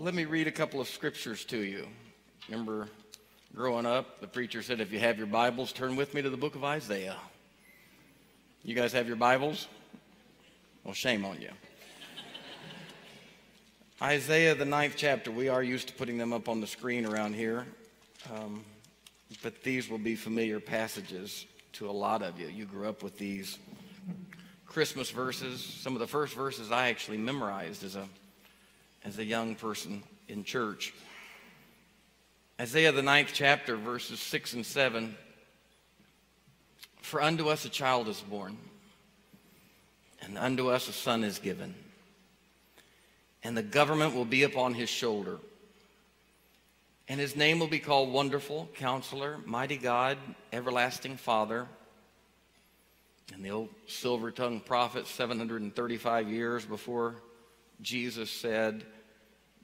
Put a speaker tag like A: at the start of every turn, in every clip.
A: Let me read a couple of scriptures to you. Remember growing up, the preacher said, if you have your Bibles, turn with me to the book of Isaiah. You guys have your Bibles? Well, shame on you. Isaiah, the ninth chapter. We are used to putting them up on the screen around here, um, but these will be familiar passages to a lot of you. You grew up with these Christmas verses. Some of the first verses I actually memorized as a as a young person in church. Isaiah, the ninth chapter, verses 6 and 7. For unto us a child is born, and unto us a son is given, and the government will be upon his shoulder. And his name will be called Wonderful, Counselor, Mighty God, Everlasting Father. And the old silver tongued prophet, 735 years before Jesus, said,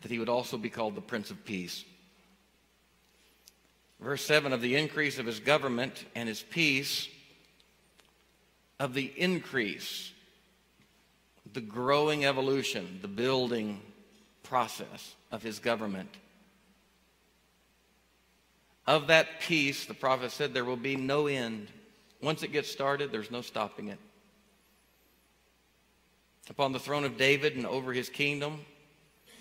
A: that he would also be called the Prince of Peace. Verse 7 of the increase of his government and his peace, of the increase, the growing evolution, the building process of his government. Of that peace, the prophet said, there will be no end. Once it gets started, there's no stopping it. Upon the throne of David and over his kingdom,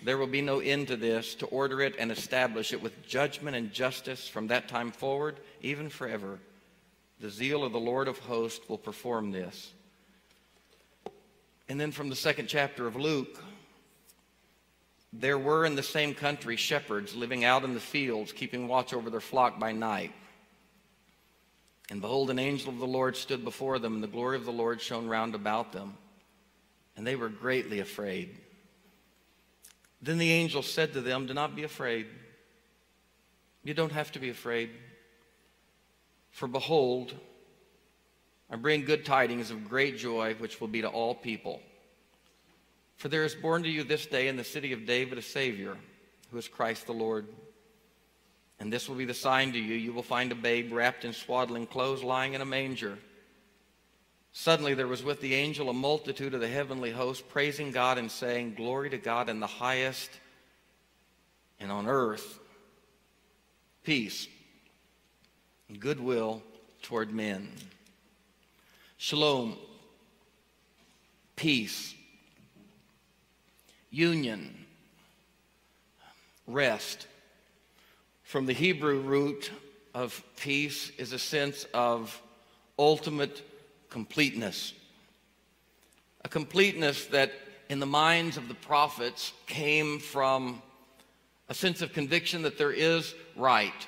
A: there will be no end to this, to order it and establish it with judgment and justice from that time forward, even forever. The zeal of the Lord of hosts will perform this. And then from the second chapter of Luke, there were in the same country shepherds living out in the fields, keeping watch over their flock by night. And behold, an angel of the Lord stood before them, and the glory of the Lord shone round about them. And they were greatly afraid. Then the angel said to them, Do not be afraid. You don't have to be afraid. For behold, I bring good tidings of great joy, which will be to all people. For there is born to you this day in the city of David a Savior, who is Christ the Lord. And this will be the sign to you you will find a babe wrapped in swaddling clothes lying in a manger. Suddenly there was with the angel a multitude of the heavenly host praising God and saying, Glory to God in the highest, and on earth, peace and goodwill toward men. Shalom, peace, union, rest. From the Hebrew root of peace is a sense of ultimate completeness. A completeness that, in the minds of the prophets, came from a sense of conviction that there is right,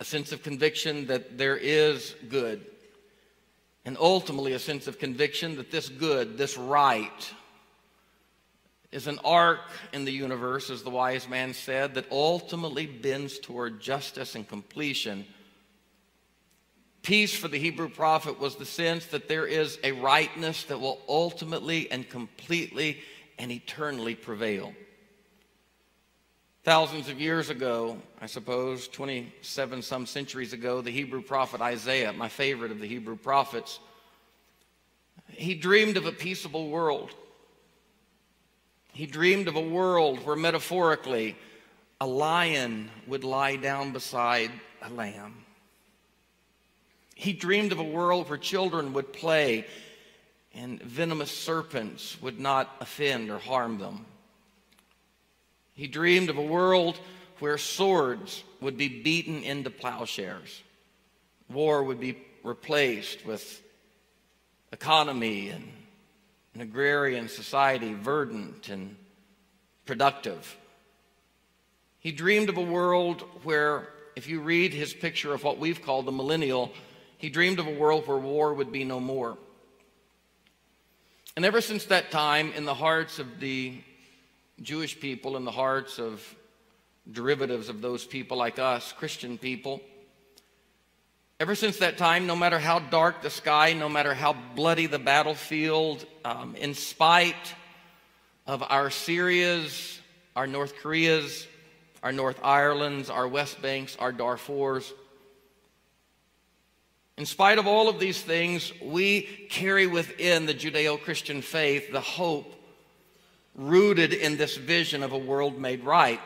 A: a sense of conviction that there is good, and ultimately a sense of conviction that this good, this right, is an arc in the universe, as the wise man said, that ultimately bends toward justice and completion Peace for the Hebrew prophet was the sense that there is a rightness that will ultimately and completely and eternally prevail. Thousands of years ago, I suppose, 27 some centuries ago, the Hebrew prophet Isaiah, my favorite of the Hebrew prophets, he dreamed of a peaceable world. He dreamed of a world where, metaphorically, a lion would lie down beside a lamb. He dreamed of a world where children would play and venomous serpents would not offend or harm them. He dreamed of a world where swords would be beaten into plowshares. War would be replaced with economy and an agrarian society verdant and productive. He dreamed of a world where, if you read his picture of what we've called the millennial, he dreamed of a world where war would be no more. And ever since that time, in the hearts of the Jewish people, in the hearts of derivatives of those people like us, Christian people, ever since that time, no matter how dark the sky, no matter how bloody the battlefield, um, in spite of our Syrias, our North Koreas, our North Irelands, our West Banks, our Darfurs, in spite of all of these things, we carry within the Judeo Christian faith the hope rooted in this vision of a world made right.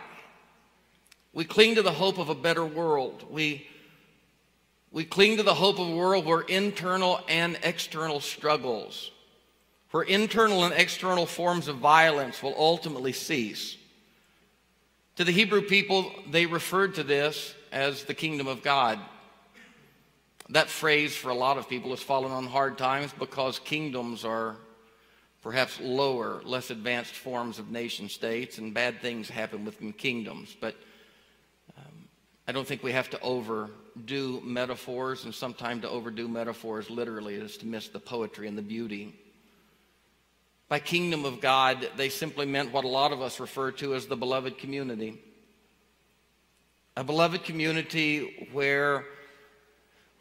A: We cling to the hope of a better world. We, we cling to the hope of a world where internal and external struggles, where internal and external forms of violence will ultimately cease. To the Hebrew people, they referred to this as the kingdom of God. That phrase for a lot of people has fallen on hard times because kingdoms are perhaps lower, less advanced forms of nation states, and bad things happen within kingdoms. But um, I don't think we have to overdo metaphors, and sometimes to overdo metaphors literally is to miss the poetry and the beauty. By kingdom of God, they simply meant what a lot of us refer to as the beloved community. A beloved community where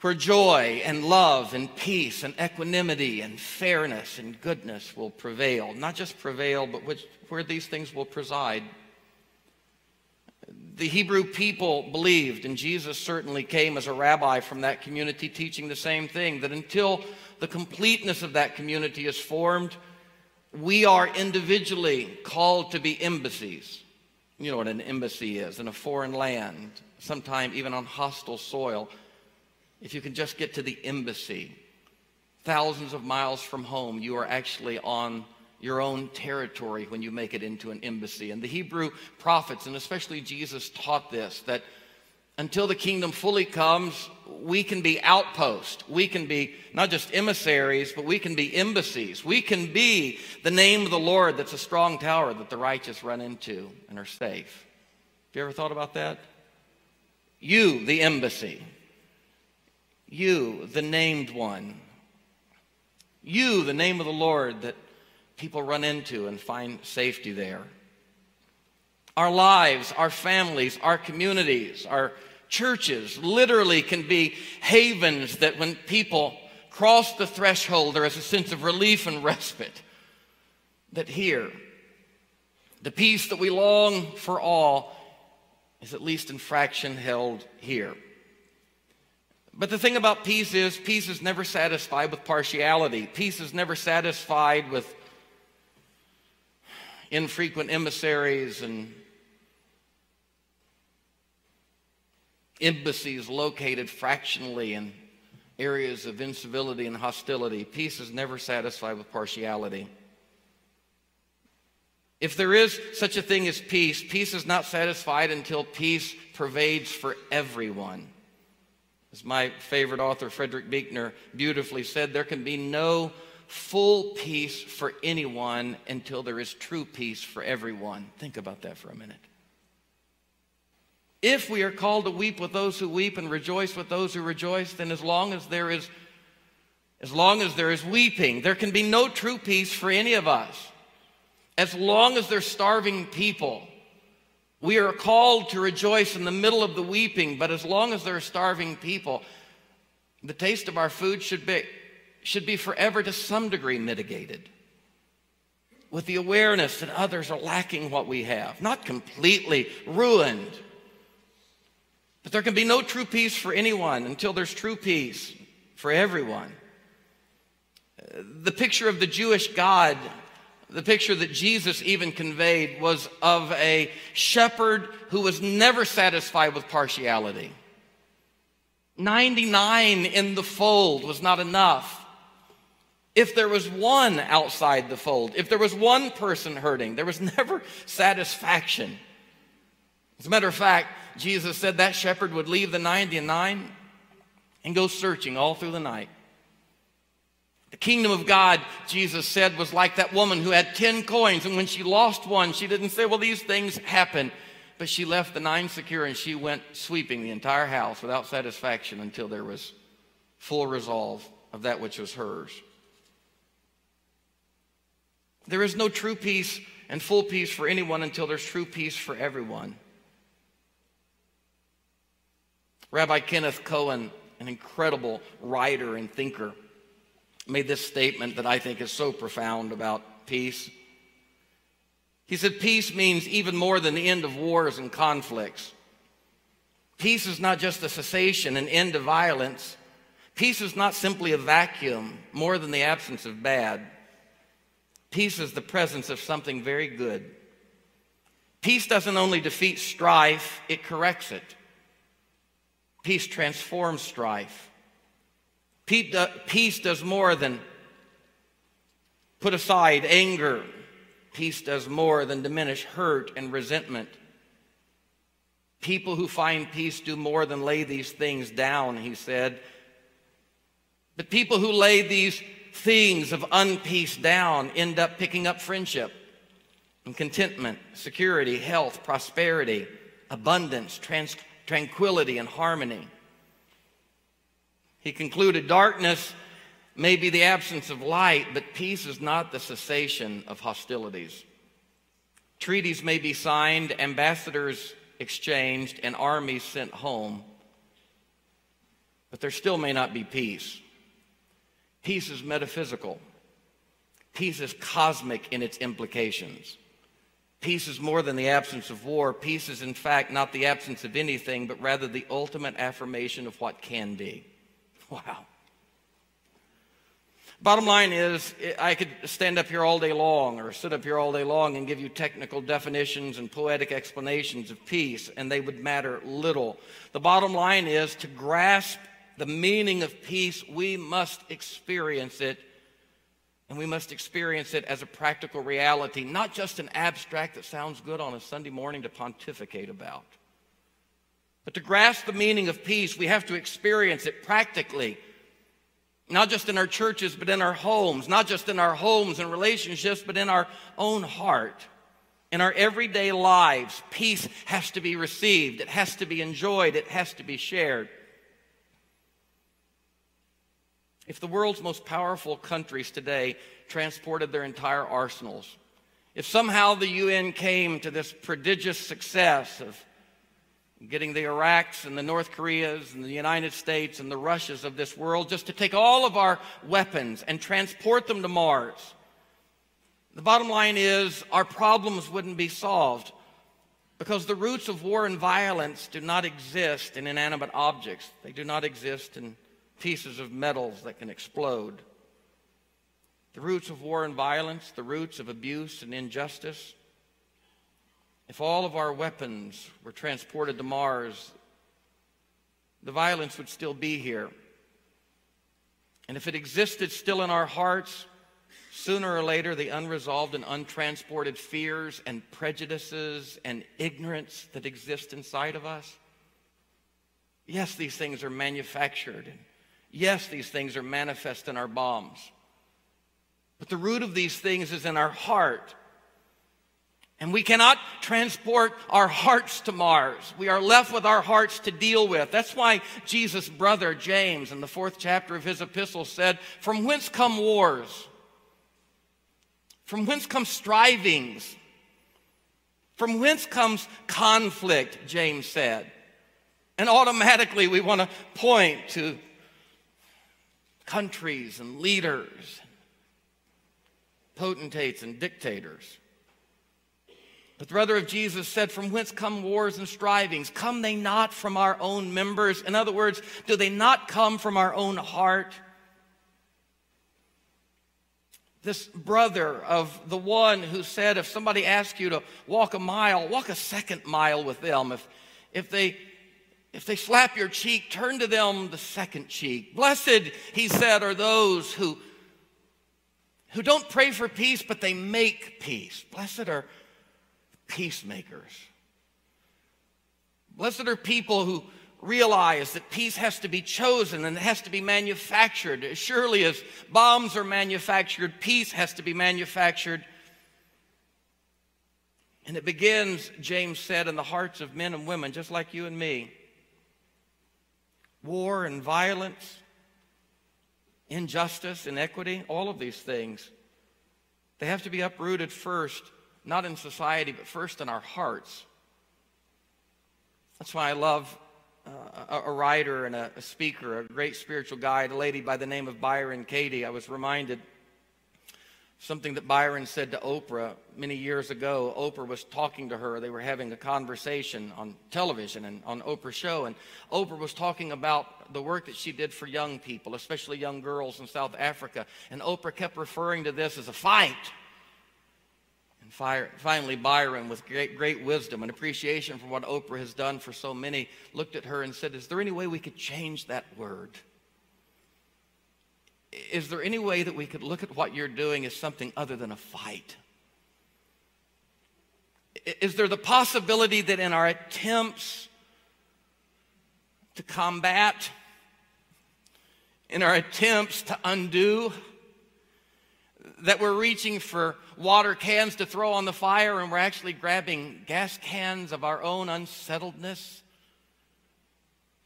A: where joy and love and peace and equanimity and fairness and goodness will prevail. Not just prevail, but which, where these things will preside. The Hebrew people believed, and Jesus certainly came as a rabbi from that community teaching the same thing that until the completeness of that community is formed, we are individually called to be embassies. You know what an embassy is in a foreign land, sometime even on hostile soil if you can just get to the embassy, thousands of miles from home, you are actually on your own territory when you make it into an embassy. And the Hebrew prophets, and especially Jesus, taught this that until the kingdom fully comes, we can be outposts. We can be not just emissaries, but we can be embassies. We can be the name of the Lord that's a strong tower that the righteous run into and are safe. Have you ever thought about that? You, the embassy. You, the named one. You, the name of the Lord that people run into and find safety there. Our lives, our families, our communities, our churches literally can be havens that when people cross the threshold, there is a sense of relief and respite. That here, the peace that we long for all is at least in fraction held here. But the thing about peace is, peace is never satisfied with partiality. Peace is never satisfied with infrequent emissaries and embassies located fractionally in areas of incivility and hostility. Peace is never satisfied with partiality. If there is such a thing as peace, peace is not satisfied until peace pervades for everyone. As my favorite author, Frederick Buechner, beautifully said, there can be no full peace for anyone until there is true peace for everyone. Think about that for a minute. If we are called to weep with those who weep and rejoice with those who rejoice, then as long as there is as long as there is weeping, there can be no true peace for any of us. As long as there's starving people, we are called to rejoice in the middle of the weeping, but as long as there are starving people, the taste of our food should be, should be forever to some degree mitigated with the awareness that others are lacking what we have, not completely ruined. But there can be no true peace for anyone until there's true peace for everyone. The picture of the Jewish God the picture that Jesus even conveyed was of a shepherd who was never satisfied with partiality. 99 in the fold was not enough. If there was one outside the fold, if there was one person hurting, there was never satisfaction. As a matter of fact, Jesus said that shepherd would leave the 99 and go searching all through the night. The kingdom of God, Jesus said, was like that woman who had 10 coins, and when she lost one, she didn't say, Well, these things happen. But she left the nine secure and she went sweeping the entire house without satisfaction until there was full resolve of that which was hers. There is no true peace and full peace for anyone until there's true peace for everyone. Rabbi Kenneth Cohen, an incredible writer and thinker, made this statement that I think is so profound about peace. He said, Peace means even more than the end of wars and conflicts. Peace is not just a cessation, an end of violence. Peace is not simply a vacuum, more than the absence of bad. Peace is the presence of something very good. Peace doesn't only defeat strife, it corrects it. Peace transforms strife. Peace does more than put aside anger. Peace does more than diminish hurt and resentment. People who find peace do more than lay these things down, he said. But people who lay these things of unpeace down end up picking up friendship and contentment, security, health, prosperity, abundance, trans- tranquility, and harmony. He concluded darkness may be the absence of light, but peace is not the cessation of hostilities. Treaties may be signed, ambassadors exchanged, and armies sent home, but there still may not be peace. Peace is metaphysical. Peace is cosmic in its implications. Peace is more than the absence of war. Peace is, in fact, not the absence of anything, but rather the ultimate affirmation of what can be. Wow. Bottom line is, I could stand up here all day long or sit up here all day long and give you technical definitions and poetic explanations of peace, and they would matter little. The bottom line is to grasp the meaning of peace, we must experience it. And we must experience it as a practical reality, not just an abstract that sounds good on a Sunday morning to pontificate about. But to grasp the meaning of peace, we have to experience it practically, not just in our churches, but in our homes, not just in our homes and relationships, but in our own heart. In our everyday lives, peace has to be received, it has to be enjoyed, it has to be shared. If the world's most powerful countries today transported their entire arsenals, if somehow the UN came to this prodigious success of getting the Iraqs and the North Koreas and the United States and the Russias of this world just to take all of our weapons and transport them to Mars, the bottom line is our problems wouldn't be solved because the roots of war and violence do not exist in inanimate objects. They do not exist in pieces of metals that can explode. The roots of war and violence, the roots of abuse and injustice. If all of our weapons were transported to Mars, the violence would still be here. And if it existed still in our hearts, sooner or later, the unresolved and untransported fears and prejudices and ignorance that exist inside of us, yes, these things are manufactured Yes, these things are manifest in our bombs. But the root of these things is in our heart. And we cannot transport our hearts to Mars. We are left with our hearts to deal with. That's why Jesus' brother James, in the fourth chapter of his epistle, said, From whence come wars? From whence come strivings? From whence comes conflict? James said. And automatically we want to point to countries and leaders, potentates and dictators. The brother of Jesus said, From whence come wars and strivings? Come they not from our own members? In other words, do they not come from our own heart? This brother of the one who said, If somebody asks you to walk a mile, walk a second mile with them. If, if they if they slap your cheek, turn to them the second cheek. Blessed, he said, are those who, who don't pray for peace, but they make peace. Blessed are peacemakers. Blessed are people who realize that peace has to be chosen and it has to be manufactured. As surely as bombs are manufactured, peace has to be manufactured. And it begins, James said, in the hearts of men and women, just like you and me war and violence, injustice, inequity, all of these things, they have to be uprooted first, not in society, but first in our hearts. That's why I love uh, a, writer and a, a speaker, a great spiritual guide, a lady by the name of Byron Katie. I was reminded something that Byron said to Oprah many years ago. Oprah was talking to her. They were having a conversation on television and on Oprah's show. And Oprah was talking about the work that she did for young people, especially young girls in South Africa. And Oprah kept referring to this as a fight. Finally, Byron, with great, great wisdom and appreciation for what Oprah has done for so many, looked at her and said, Is there any way we could change that word? Is there any way that we could look at what you're doing as something other than a fight? Is there the possibility that in our attempts to combat, in our attempts to undo, that we're reaching for water cans to throw on the fire and we're actually grabbing gas cans of our own unsettledness,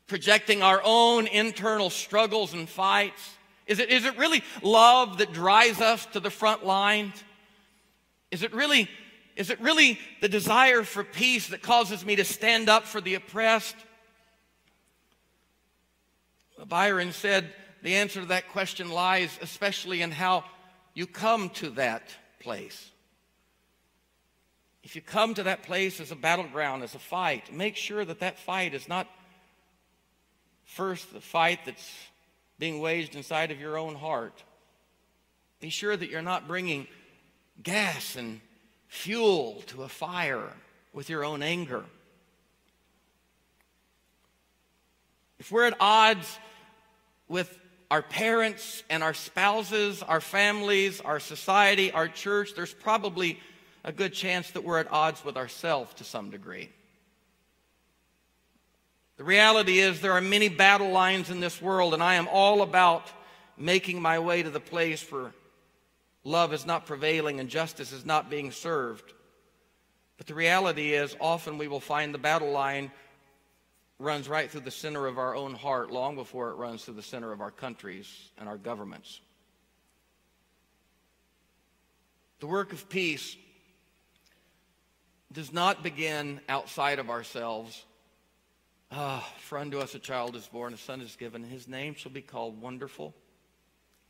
A: projecting our own internal struggles and fights? Is it, is it really love that drives us to the front line? Is it really is it really the desire for peace that causes me to stand up for the oppressed? Byron said the answer to that question lies especially in how you come to that place. If you come to that place as a battleground, as a fight, make sure that that fight is not first the fight that's being waged inside of your own heart. Be sure that you're not bringing gas and fuel to a fire with your own anger. If we're at odds with our parents and our spouses, our families, our society, our church, there's probably a good chance that we're at odds with ourselves to some degree. The reality is, there are many battle lines in this world, and I am all about making my way to the place where love is not prevailing and justice is not being served. But the reality is, often we will find the battle line runs right through the center of our own heart long before it runs through the center of our countries and our governments. The work of peace does not begin outside of ourselves. Ah, for unto us a child is born, a son is given. And his name shall be called Wonderful,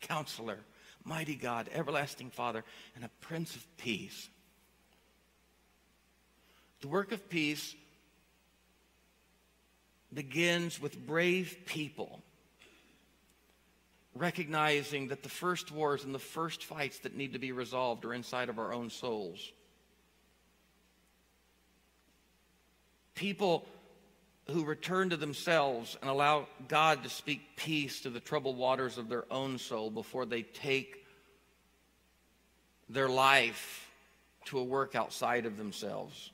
A: Counselor, mighty God, everlasting Father, and a Prince of Peace. The work of peace begins with brave people recognizing that the first wars and the first fights that need to be resolved are inside of our own souls. People who return to themselves and allow God to speak peace to the troubled waters of their own soul before they take their life to a work outside of themselves.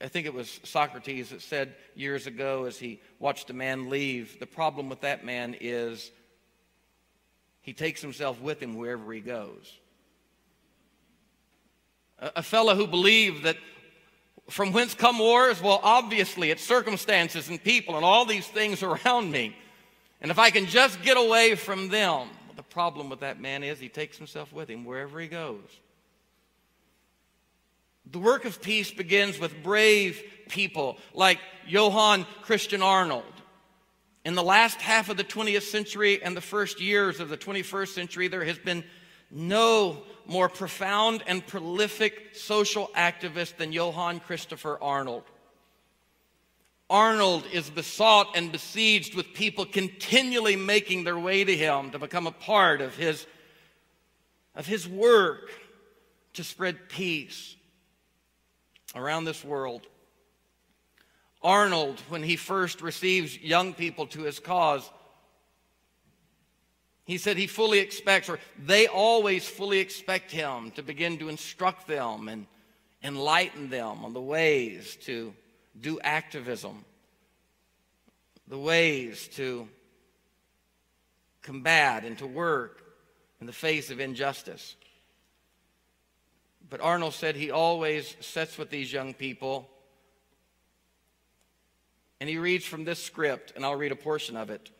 A: I think it was Socrates that said years ago as he watched a man leave, the problem with that man is he takes himself with him wherever he goes. A, a fellow who believed that from whence come wars? Well, obviously, it's circumstances and people and all these things around me. And if I can just get away from them, the problem with that man is he takes himself with him wherever he goes. The work of peace begins with brave people like Johann Christian Arnold. In the last half of the 20th century and the first years of the 21st century, there has been no more profound and prolific social activist than Johann Christopher Arnold. Arnold is besought and besieged with people continually making their way to him to become a part of his, of his work to spread peace around this world. Arnold, when he first receives young people to his cause, he said he fully expects, or they always fully expect him to begin to instruct them and enlighten them on the ways to do activism, the ways to combat and to work in the face of injustice. But Arnold said he always sits with these young people and he reads from this script, and I'll read a portion of it.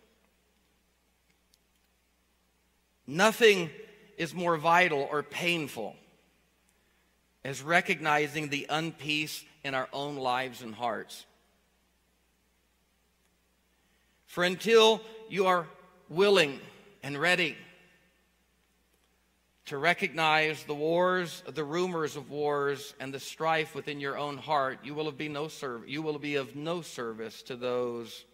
A: Nothing is more vital or painful as recognizing the unpeace in our own lives and hearts. For until you are willing and ready to recognize the wars, the rumors of wars, and the strife within your own heart, you will be no you will be of no service to those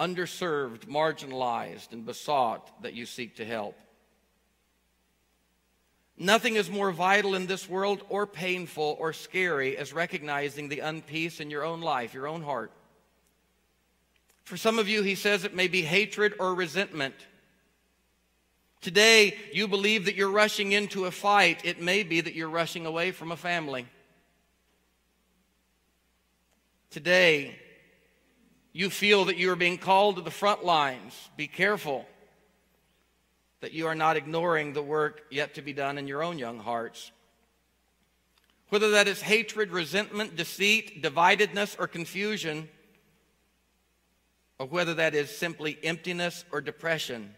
A: underserved, marginalized, and besought that you seek to help. Nothing is more vital in this world or painful or scary as recognizing the unpeace in your own life, your own heart. For some of you, he says it may be hatred or resentment. Today, you believe that you're rushing into a fight. It may be that you're rushing away from a family. Today, you feel that you are being called to the front lines. Be careful that you are not ignoring the work yet to be done in your own young hearts. Whether that is hatred, resentment, deceit, dividedness, or confusion, or whether that is simply emptiness or depression.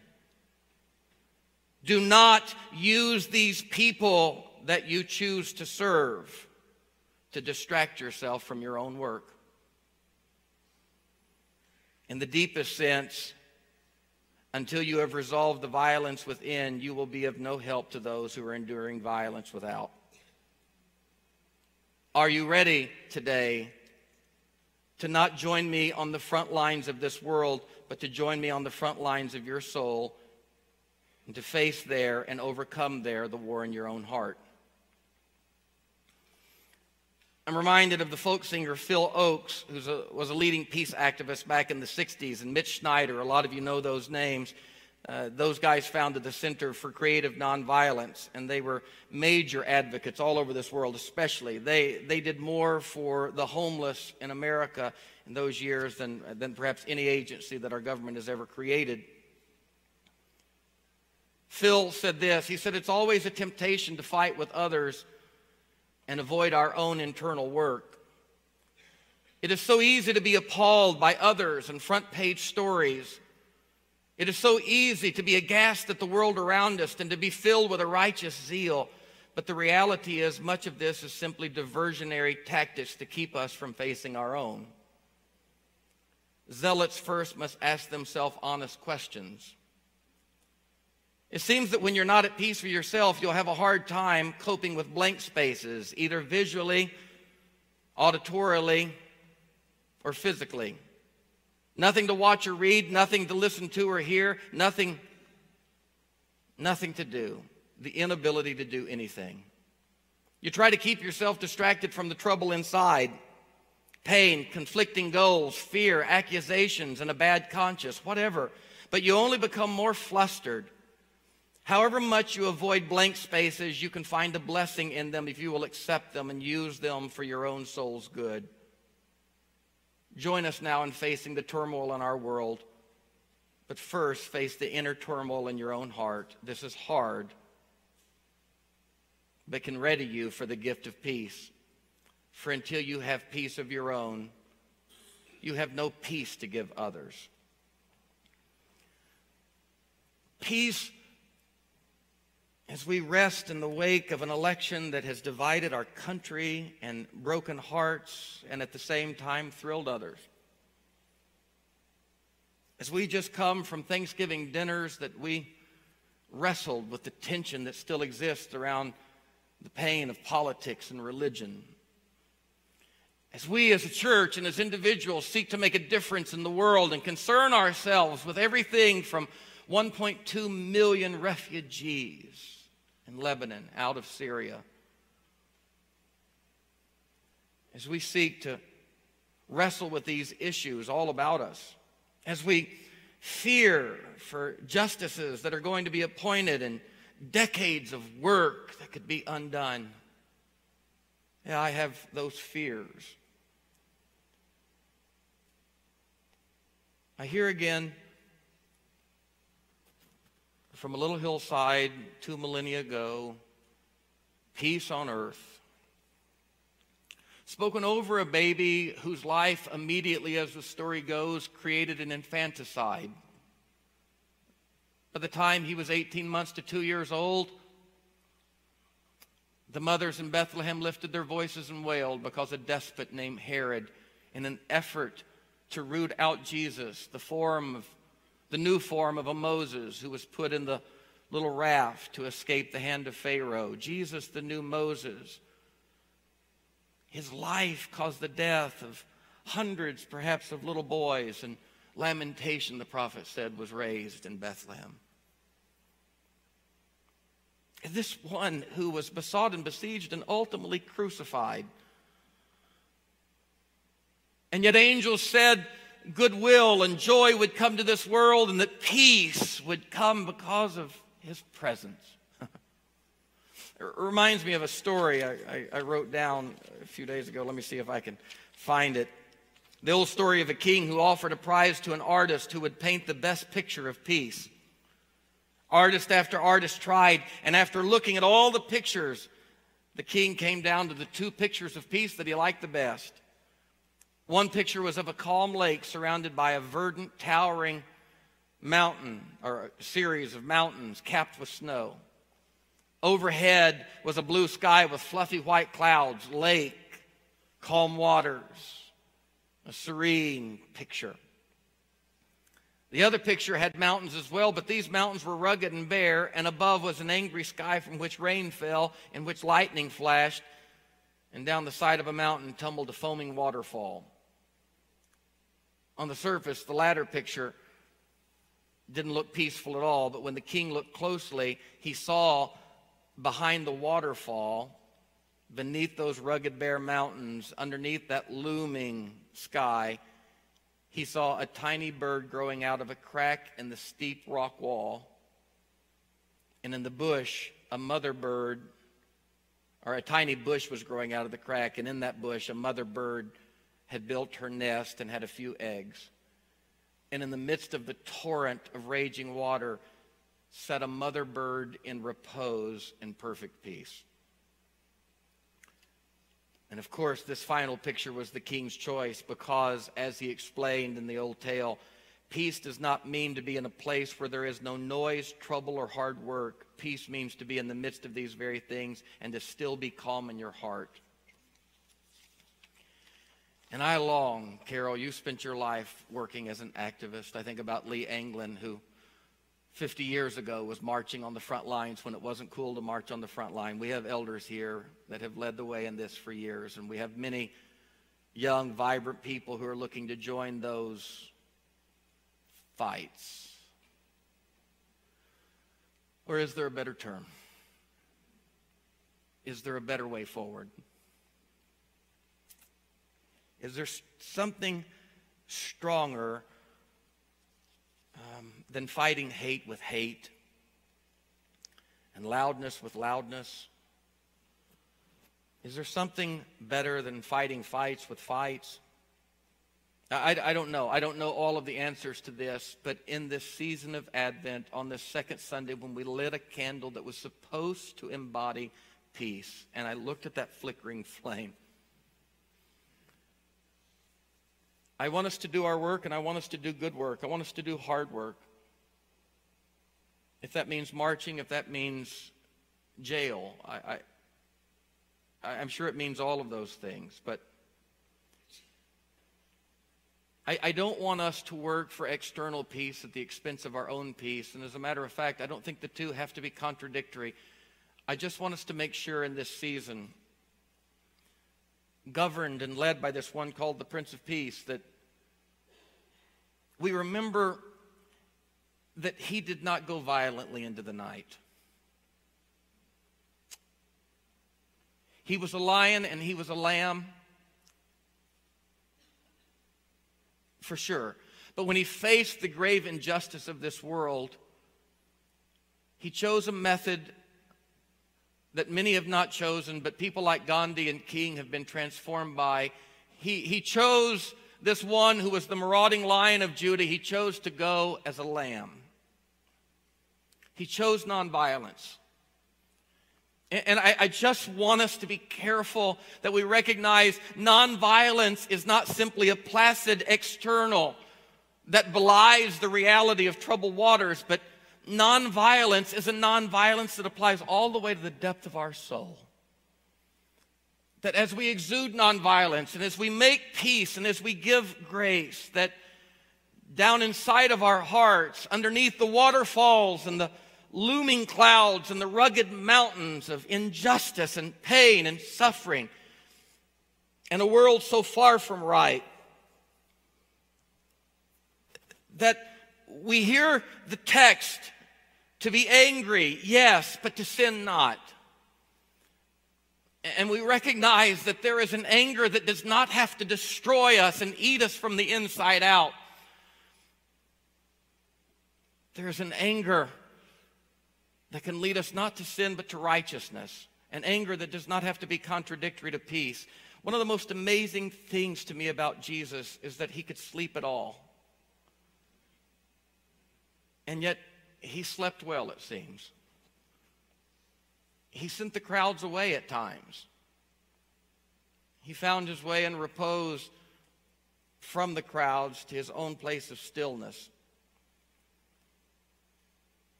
A: Do not use these people that you choose to serve to distract yourself from your own work. In the deepest sense, until you have resolved the violence within, you will be of no help to those who are enduring violence without. Are you ready today to not join me on the front lines of this world, but to join me on the front lines of your soul and to face there and overcome there the war in your own heart? I'm reminded of the folk singer Phil Ochs, who was a leading peace activist back in the 60s, and Mitch Snyder. A lot of you know those names. Uh, those guys founded the Center for Creative Nonviolence, and they were major advocates all over this world, especially. They, they did more for the homeless in America in those years than, than perhaps any agency that our government has ever created. Phil said this He said, It's always a temptation to fight with others and avoid our own internal work. It is so easy to be appalled by others and front page stories. It is so easy to be aghast at the world around us and to be filled with a righteous zeal. But the reality is, much of this is simply diversionary tactics to keep us from facing our own. Zealots first must ask themselves honest questions. It seems that when you're not at peace with yourself, you'll have a hard time coping with blank spaces, either visually, auditorily, or physically. Nothing to watch or read, nothing to listen to or hear, nothing, nothing to do. The inability to do anything. You try to keep yourself distracted from the trouble inside pain, conflicting goals, fear, accusations, and a bad conscience, whatever. But you only become more flustered However much you avoid blank spaces, you can find a blessing in them if you will accept them and use them for your own soul's good. Join us now in facing the turmoil in our world. But first, face the inner turmoil in your own heart. This is hard, but can ready you for the gift of peace. For until you have peace of your own, you have no peace to give others. Peace as we rest in the wake of an election that has divided our country and broken hearts and at the same time thrilled others. As we just come from Thanksgiving dinners that we wrestled with the tension that still exists around the pain of politics and religion. As we as a church and as individuals seek to make a difference in the world and concern ourselves with everything from 1.2 million refugees in Lebanon, out of Syria. As we seek to wrestle with these issues all about us, as we fear for justices that are going to be appointed and decades of work that could be undone. Yeah, I have those fears. I hear again from a little hillside two millennia ago peace on earth. Spoken over a baby whose life, immediately as the story goes, created an infanticide. By the time he was 18 months to two years old, the mothers in Bethlehem lifted their voices and wailed because a despot named Herod, in an effort to root out Jesus, the form of the new form of a Moses who was put in the little raft to escape the hand of Pharaoh. Jesus, the new Moses. His life caused the death of hundreds, perhaps, of little boys, and lamentation, the prophet said, was raised in Bethlehem. this one who was besought and besieged and ultimately crucified. And yet, angels said goodwill and joy would come to this world and that peace would come because of his presence. it reminds me of a story I, I, I wrote down a few days ago. Let me see if I can find it. The old story of a king who offered a prize to an artist who would paint the best picture of peace. Artist after artist tried, and after looking at all the pictures, the king came down to the two pictures of peace that he liked the best. One picture was of a calm lake surrounded by a verdant, towering mountain, or series of mountains capped with snow. Overhead was a blue sky with fluffy white clouds, lake, calm waters a serene picture. The other picture had mountains as well, but these mountains were rugged and bare, and above was an angry sky from which rain fell, in which lightning flashed, and down the side of a mountain tumbled a foaming waterfall. On the surface, the latter picture didn't look peaceful at all, but when the king looked closely, he saw behind the waterfall, beneath those rugged bare mountains, underneath that looming sky, he saw a tiny bird growing out of a crack in the steep rock wall. And in the bush, a mother bird, or a tiny bush was growing out of the crack. And in that bush, a mother bird had built her nest and had a few eggs. And in the midst of the torrent of raging water, sat a mother bird in repose in perfect peace. And of course, this final picture was the king's choice because, as he explained in the old tale, peace does not mean to be in a place where there is no noise, trouble, or hard work. Peace means to be in the midst of these very things and to still be calm in your heart. And I long, Carol, you spent your life working as an activist. I think about Lee Anglin, who 50 years ago was marching on the front lines when it wasn't cool to march on the front line. We have elders here that have led the way in this for years, and we have many young, vibrant people who are looking to join those fights. Or is there a better term? Is there a better way forward? Is there something stronger um, than fighting hate with hate and loudness with loudness? Is there something better than fighting fights with fights? I, I, don't know. I don't know all of the answers to this, but in this season of Advent, on this second Sunday, when we lit a candle that was supposed to embody peace, and I looked at that flickering flame, I want us to do our work and I want us to do good work. I want us to do hard work. If that means marching, if that means jail, I, I, I'm sure it means all of those things. But I, I, don't want us to work for external peace at the expense of our own peace. And as a matter of fact, I don't think the two have to be contradictory. I just want us to make sure in this season, governed and led by this one called the Prince of Peace, that we remember that he did not go violently into the night. He was a lion and he was a lamb, for sure. But when he faced the grave injustice of this world, he chose a method that many have not chosen, but people like Gandhi and King have been transformed by. He, he chose this one who was the marauding lion of Judah, he chose to go as a lamb. He chose nonviolence. And I, I, just want us to be careful that we recognize nonviolence is not simply a placid external that belies the reality of troubled waters, but nonviolence is a nonviolence that applies all the way to the depth of our soul that as we exude nonviolence and as we make peace and as we give grace, that down inside of our hearts, underneath the waterfalls and the looming clouds and the rugged mountains of injustice and pain and suffering, and a world so far from right, that we hear the text To be angry, yes, but to sin not. And we recognize that there is an anger that does not have to destroy us and eat us from the inside out. There is an anger that can lead us not to sin but to righteousness, an anger that does not have to be contradictory to peace. One of the most amazing things to me about Jesus is that he could sleep at all. And yet, he slept well, it seems. He sent the crowds away at times. He found his way in repose from the crowds to his own place of stillness.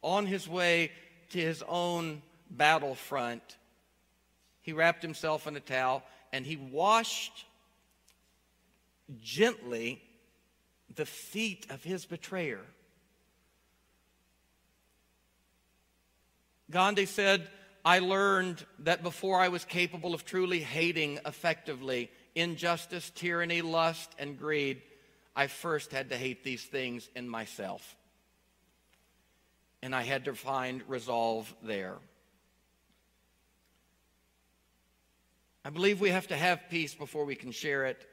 A: On his way to his own battlefront, he wrapped himself in a towel and he washed gently the feet of his betrayer. Gandhi said, I learned that before I was capable of truly hating effectively injustice, tyranny, lust, and greed, I first had to hate these things in myself. And I had to find resolve there. I believe we have to have peace before we can share it.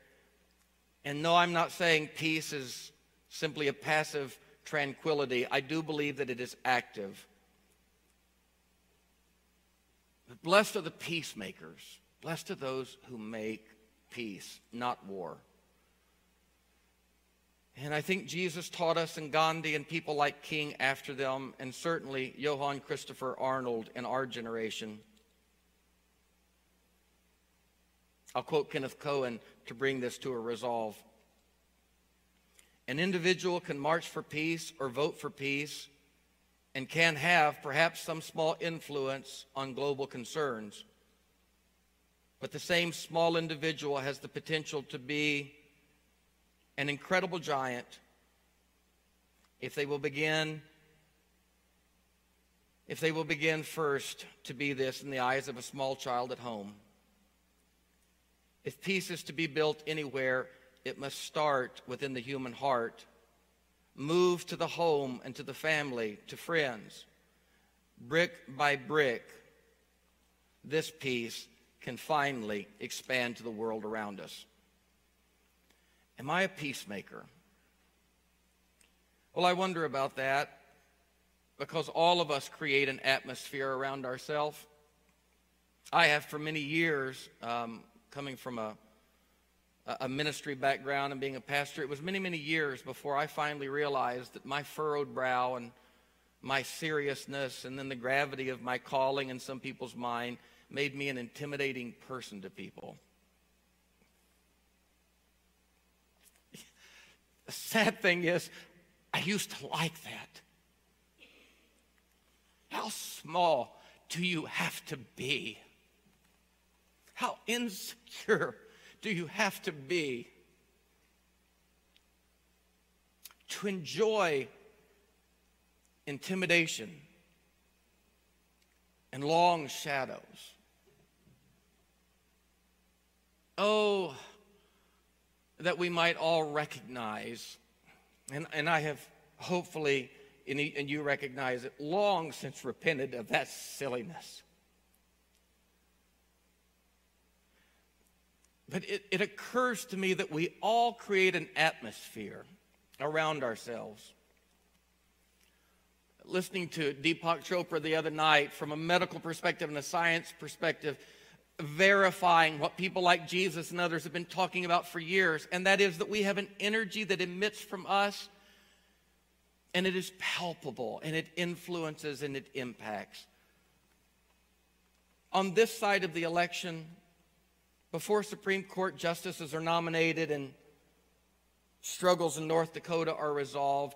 A: And no, I'm not saying peace is simply a passive tranquility. I do believe that it is active. But blessed are the peacemakers. Blessed are those who make peace, not war. And I think Jesus taught us, and Gandhi and people like King after them, and certainly Johann Christopher Arnold in our generation. I'll quote Kenneth Cohen to bring this to a resolve. An individual can march for peace or vote for peace and can have perhaps some small influence on global concerns. But the same small individual has the potential to be an incredible giant if they will begin if they will begin first to be this in the eyes of a small child at home. If peace is to be built anywhere, it must start within the human heart, move to the home and to the family, to friends. Brick by brick, this peace can finally expand to the world around us. Am I a peacemaker? Well, I wonder about that because all of us create an atmosphere around ourselves. I have for many years um, coming from a, a ministry background and being a pastor, it was many, many years before I finally realized that my furrowed brow and my seriousness and then the gravity of my calling in some people's mind made me an intimidating person to people. The sad thing is, I used to like that. How small do you have to be? How insecure do you have to be to enjoy intimidation and long shadows? Oh, that we might all recognize, and, and I have hopefully, and you recognize it, long since repented of that silliness. But it, it occurs to me that we all create an atmosphere around ourselves. Listening to Deepak Chopra the other night from a medical perspective and a science perspective, verifying what people like Jesus and others have been talking about for years, and that is that we have an energy that emits from us, and it is palpable, and it influences and it impacts. On this side of the election, before Supreme Court justices are nominated and struggles in North Dakota are resolved,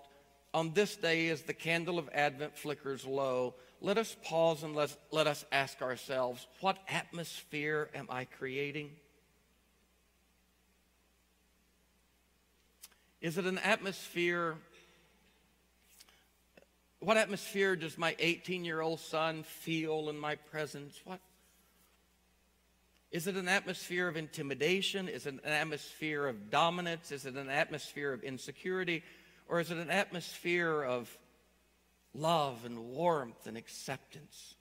A: on this day as the candle of Advent flickers low, let us pause and let, let us ask ourselves what atmosphere am I creating? Is it an atmosphere? What atmosphere does my 18 year old son feel in my presence? What is it an atmosphere of intimidation? Is it an atmosphere of dominance? Is it an atmosphere of insecurity? Or is it an atmosphere of love and warmth and acceptance?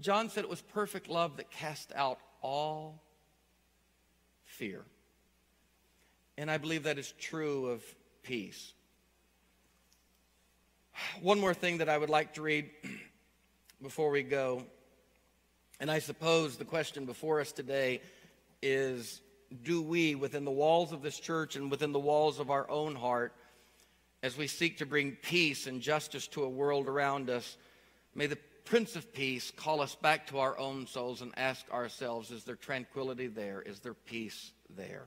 A: John said it was perfect love that cast out all fear. And I believe that is true of peace. One more thing that I would like to read before we go. And I suppose the question before us today is do we, within the walls of this church and within the walls of our own heart, as we seek to bring peace and justice to a world around us, may the Prince of Peace call us back to our own souls and ask ourselves is there tranquility there? Is there peace there?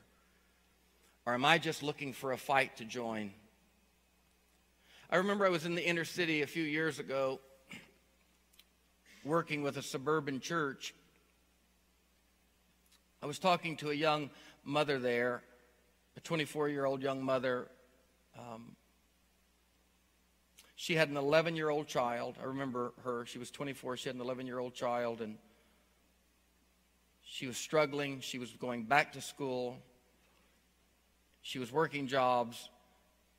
A: Or am I just looking for a fight to join? I remember I was in the inner city a few years ago working with a suburban church. I was talking to a young mother there, a 24 year old young mother. Um, she had an 11 year old child. I remember her. She was 24. She had an 11 year old child, and she was struggling. She was going back to school. She was working jobs.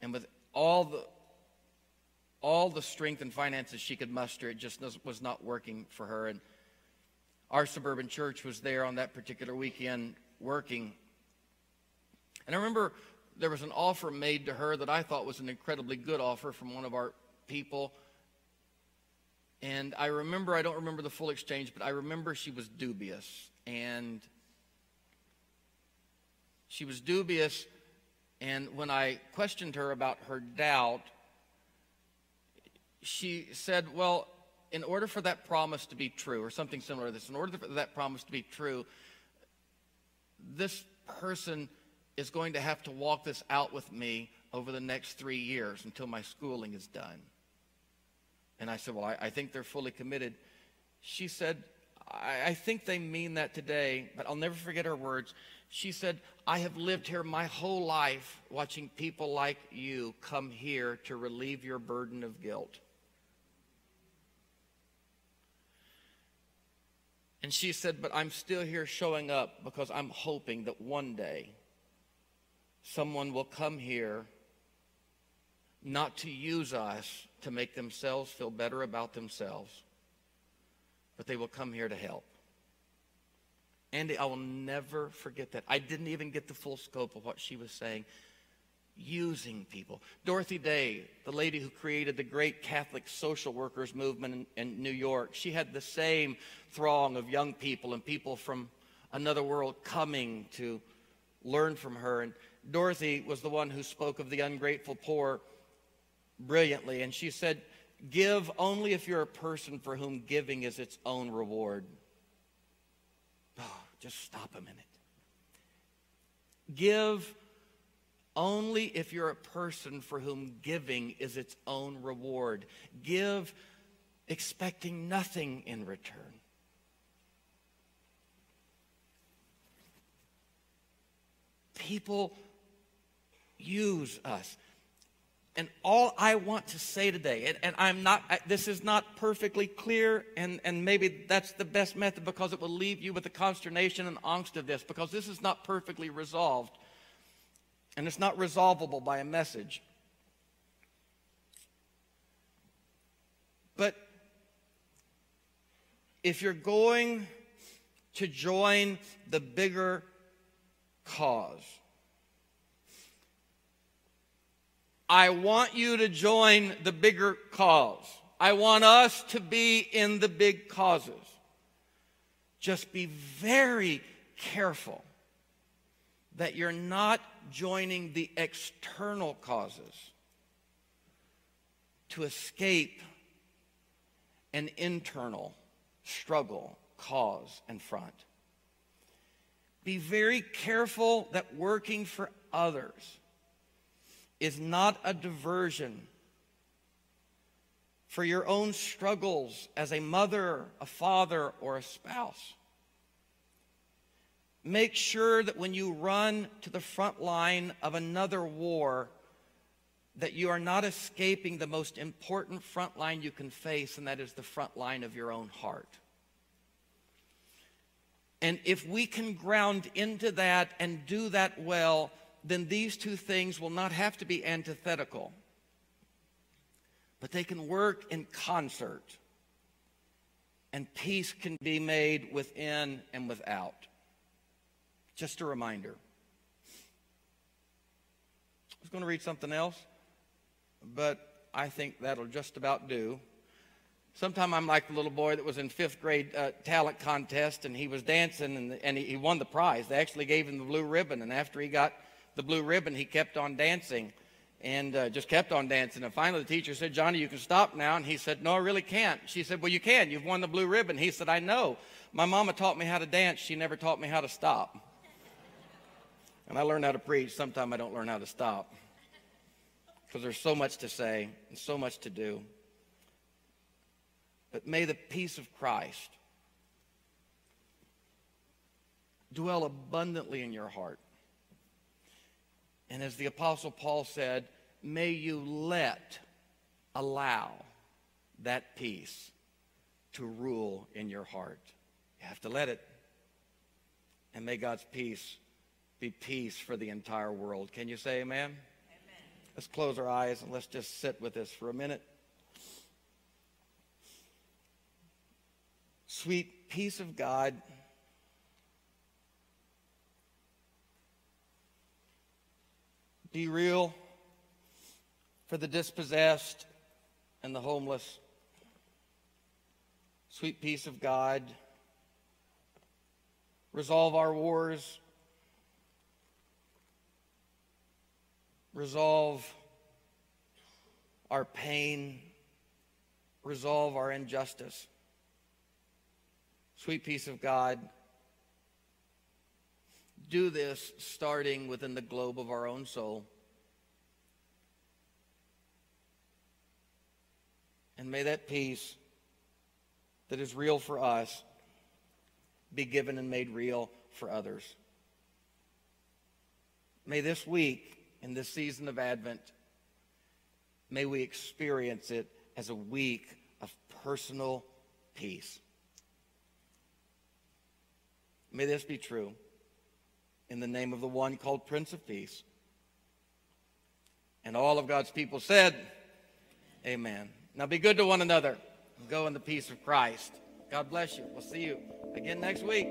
A: And with all the all the strength and finances she could muster, it just was not working for her. And our suburban church was there on that particular weekend working. And I remember there was an offer made to her that I thought was an incredibly good offer from one of our people. And I remember, I don't remember the full exchange, but I remember she was dubious. And she was dubious. And when I questioned her about her doubt, she said, Well, in order for that promise to be true, or something similar to this, in order for that promise to be true, this person is going to have to walk this out with me over the next three years until my schooling is done. And I said, Well, I, I think they're fully committed. She said, I, I think they mean that today, but I'll never forget her words. She said, I have lived here my whole life watching people like you come here to relieve your burden of guilt. And she said, But I'm still here showing up because I'm hoping that one day someone will come here not to use us to make themselves feel better about themselves, but they will come here to help. Andy, I will never forget that. I didn't even get the full scope of what she was saying using people. Dorothy Day, the lady who created the great Catholic social workers movement in, in, New York, she had the same throng of young people and people from another world coming to learn from her. And Dorothy was the one who spoke of the ungrateful poor brilliantly. And she said, Give only if you're a person for whom giving is its own reward. Oh, just stop a minute. Give only if you're a person for whom giving is its own reward. Give expecting nothing in return. People use us. And all I want to say today, and, and, I'm not, this is not perfectly clear, and, and maybe that's the best method because it will leave you with the consternation and angst of this, because this is not perfectly resolved. And it's not resolvable by a message. But if you're going to join the bigger cause, I want you to join the bigger cause. I want us to be in the big causes. Just be very careful that you're not joining the external causes to escape an internal struggle, cause, and front. Be very careful that working for others is not a diversion for your own struggles as a mother, a father, or a spouse. Make sure that when you run to the front line of another war, that you are not escaping the most important front line you can face, and that is the front line of your own heart. And if we can ground into that and do that well, then these two things will not have to be antithetical, but they can work in concert. And peace can be made within and without. Just a reminder. I was going to read something else, but I think that'll just about do. Sometime I'm like the little boy that was in fifth grade uh, talent contest and he was dancing and, and he, he won the prize. They actually gave him the blue ribbon, and after he got the blue ribbon, he kept on dancing and uh, just kept on dancing. And finally, the teacher said, Johnny, you can stop now. And he said, No, I really can't. She said, Well, you can. You've won the blue ribbon. He said, I know. My mama taught me how to dance. She never taught me how to stop. And I learned how to preach. Sometimes I don't learn how to stop because there's so much to say and so much to do. But may the peace of Christ dwell abundantly in your heart. And as the Apostle Paul said, may you let, allow that peace to rule in your heart. You have to let it. And may God's peace be peace for the entire world. Can you say amen? amen? Let's close our eyes and let's just sit with this for a minute. Sweet peace of God. Be real for the dispossessed and the homeless. Sweet peace of God. Resolve our wars. Resolve our pain. Resolve our injustice. Sweet peace of God. Do this starting within the globe of our own soul. And may that peace that is real for us be given and made real for others. May this week, in this season of Advent, may we experience it as a week of personal peace. May this be true in the name of the one called Prince of Peace. And all of God's people said, Amen. Now be good to one another. Go in the peace of Christ. God bless you. We'll see you again next week.